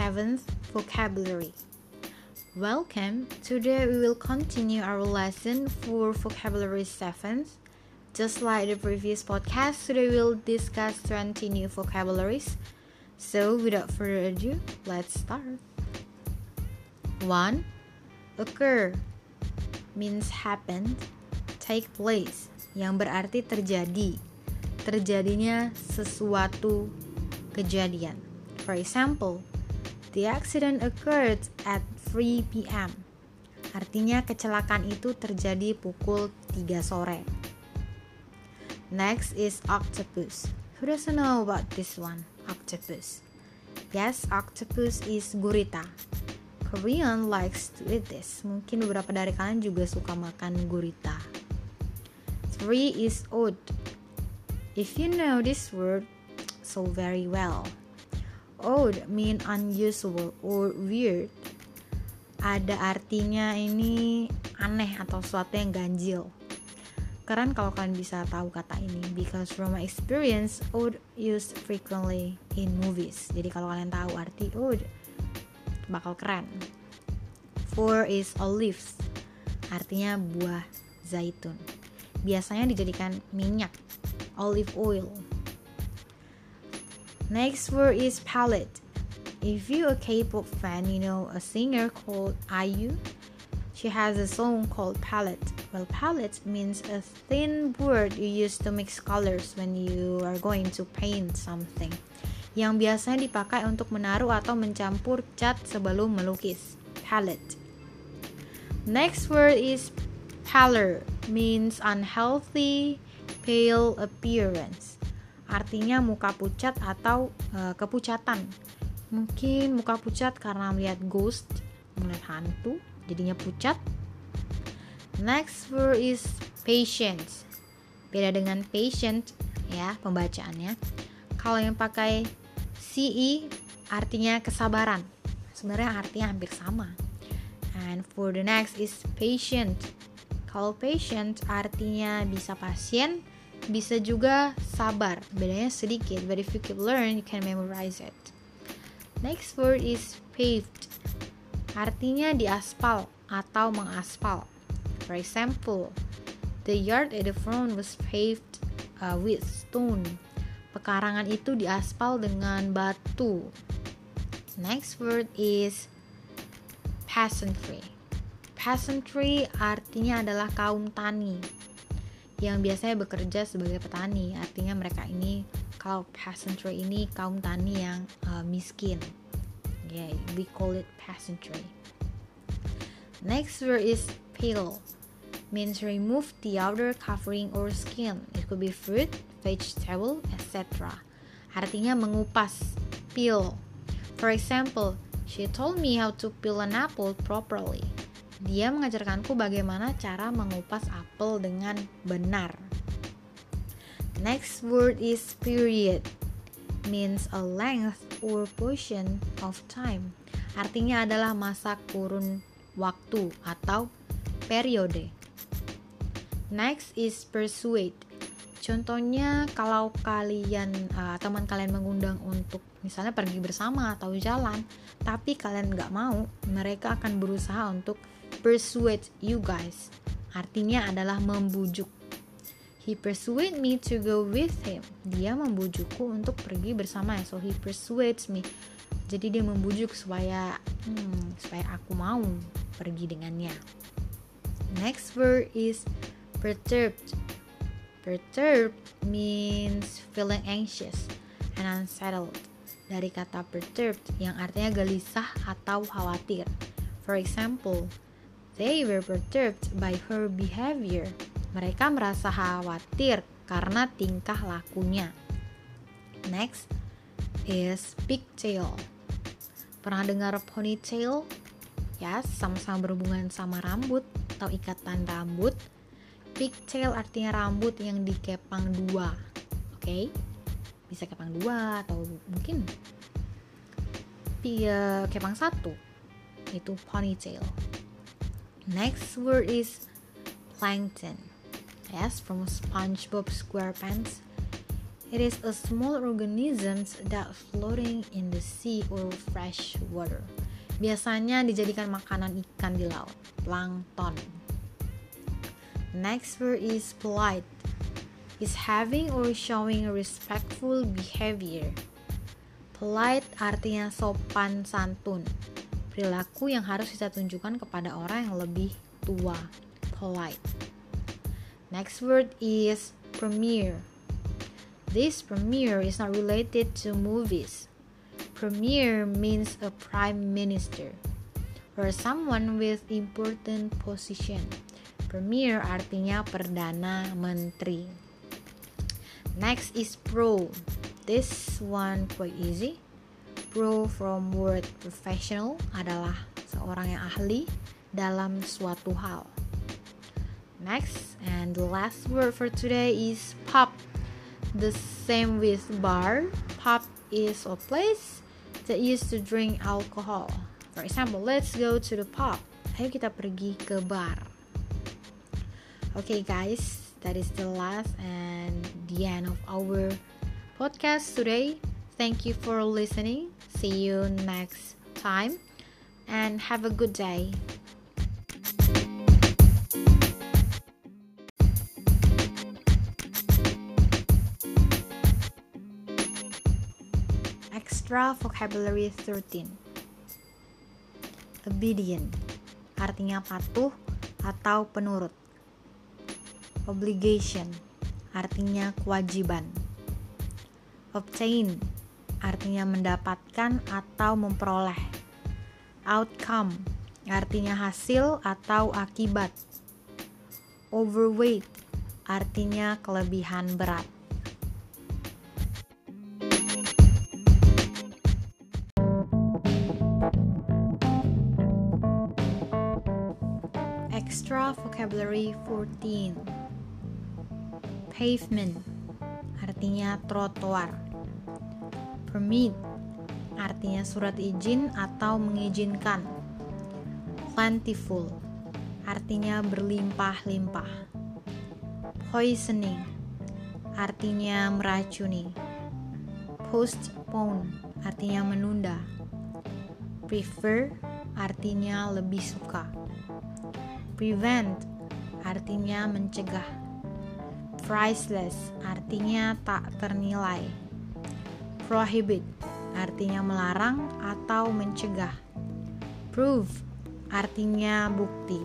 7th vocabulary. Welcome. Today we will continue our lesson for vocabulary 7th. Just like the previous podcast, today we'll discuss 20 new vocabularies. So, without further ado, let's start. 1. Occur means happened, take place yang berarti terjadi. Terjadinya sesuatu kejadian. For example, the accident occurred at 3 p.m. Artinya kecelakaan itu terjadi pukul 3 sore. Next is octopus. Who doesn't know about this one? Octopus. Yes, octopus is gurita. Korean likes to eat this. Mungkin beberapa dari kalian juga suka makan gurita. Three is odd. If you know this word so very well. Odd mean unusual or weird. Ada artinya ini aneh atau sesuatu yang ganjil. Keren kalau kalian bisa tahu kata ini because from my experience oud used frequently in movies. Jadi kalau kalian tahu arti oud bakal keren. Four is olives artinya buah zaitun. Biasanya dijadikan minyak olive oil next word is palette if you're a K-pop fan you know a singer called IU she has a song called palette Well, palette means a thin board you use to mix colors when you are going to paint something. Yang biasanya dipakai untuk menaruh atau mencampur cat sebelum melukis. Palette. Next word is pallor, means unhealthy, pale appearance. Artinya muka pucat atau uh, kepucatan. Mungkin muka pucat karena melihat ghost, melihat hantu, jadinya pucat Next word is patient. Beda dengan patient ya pembacaannya. Kalau yang pakai CE artinya kesabaran. Sebenarnya artinya hampir sama. And for the next is patient. Kalau patient artinya bisa pasien, bisa juga sabar. Bedanya sedikit, but if you keep learn, you can memorize it. Next word is paved. Artinya diaspal atau mengaspal. For example, the yard at the front was paved uh, with stone. Pekarangan itu diaspal dengan batu. Next word is peasantry. Peasantry artinya adalah kaum tani yang biasanya bekerja sebagai petani. Artinya mereka ini kalau peasantry ini kaum tani yang uh, miskin. Yeah, we call it peasantry. Next word is peel means remove the outer covering or skin. It could be fruit, vegetable, etc. Artinya mengupas, peel. For example, she told me how to peel an apple properly. Dia mengajarkanku bagaimana cara mengupas apel dengan benar. Next word is period. Means a length or portion of time. Artinya adalah masa kurun waktu atau periode. Next is persuade. Contohnya kalau kalian uh, teman kalian mengundang untuk misalnya pergi bersama atau jalan, tapi kalian nggak mau, mereka akan berusaha untuk persuade you guys. Artinya adalah membujuk. He persuade me to go with him. Dia membujukku untuk pergi bersama. So he persuades me. Jadi dia membujuk supaya hmm, supaya aku mau pergi dengannya. Next word is Perturbed. Perturbed means feeling anxious and unsettled. Dari kata perturbed yang artinya gelisah atau khawatir. For example, they were perturbed by her behavior. Mereka merasa khawatir karena tingkah lakunya. Next is pigtail. Pernah dengar ponytail? Ya, sama-sama berhubungan sama rambut atau ikatan rambut pigtail artinya rambut yang dikepang dua oke okay? bisa kepang dua atau mungkin ya, kepang satu itu ponytail next word is plankton yes from SpongeBob SquarePants It is a small organism that floating in the sea or fresh water. Biasanya dijadikan makanan ikan di laut, plankton. Next word is polite. Is having or showing respectful behavior. Polite artinya sopan santun. Perilaku yang harus kita tunjukkan kepada orang yang lebih tua. Polite. Next word is premiere. This premiere is not related to movies. Premier means a prime minister or someone with important position. Premier artinya perdana menteri. Next is pro. This one quite easy. Pro from word professional adalah seorang yang ahli dalam suatu hal. Next and the last word for today is pub. The same with bar. Pub is a place that used to drink alcohol. For example, let's go to the pub. Ayo kita pergi ke bar. Okay, guys, that is the last and the end of our podcast today. Thank you for listening. See you next time and have a good day. Extra vocabulary 13 Obedient artinya patuh atau penurut. Obligation artinya kewajiban obtain artinya mendapatkan atau memperoleh. Outcome artinya hasil atau akibat. Overweight artinya kelebihan berat. Extra vocabulary 14 Pavement artinya trotoar. Permit artinya surat izin atau mengizinkan. Plentiful artinya berlimpah-limpah. Poisoning artinya meracuni. Postpone artinya menunda. Prefer artinya lebih suka. Prevent artinya mencegah priceless artinya tak ternilai. Prohibit artinya melarang atau mencegah. Prove artinya bukti.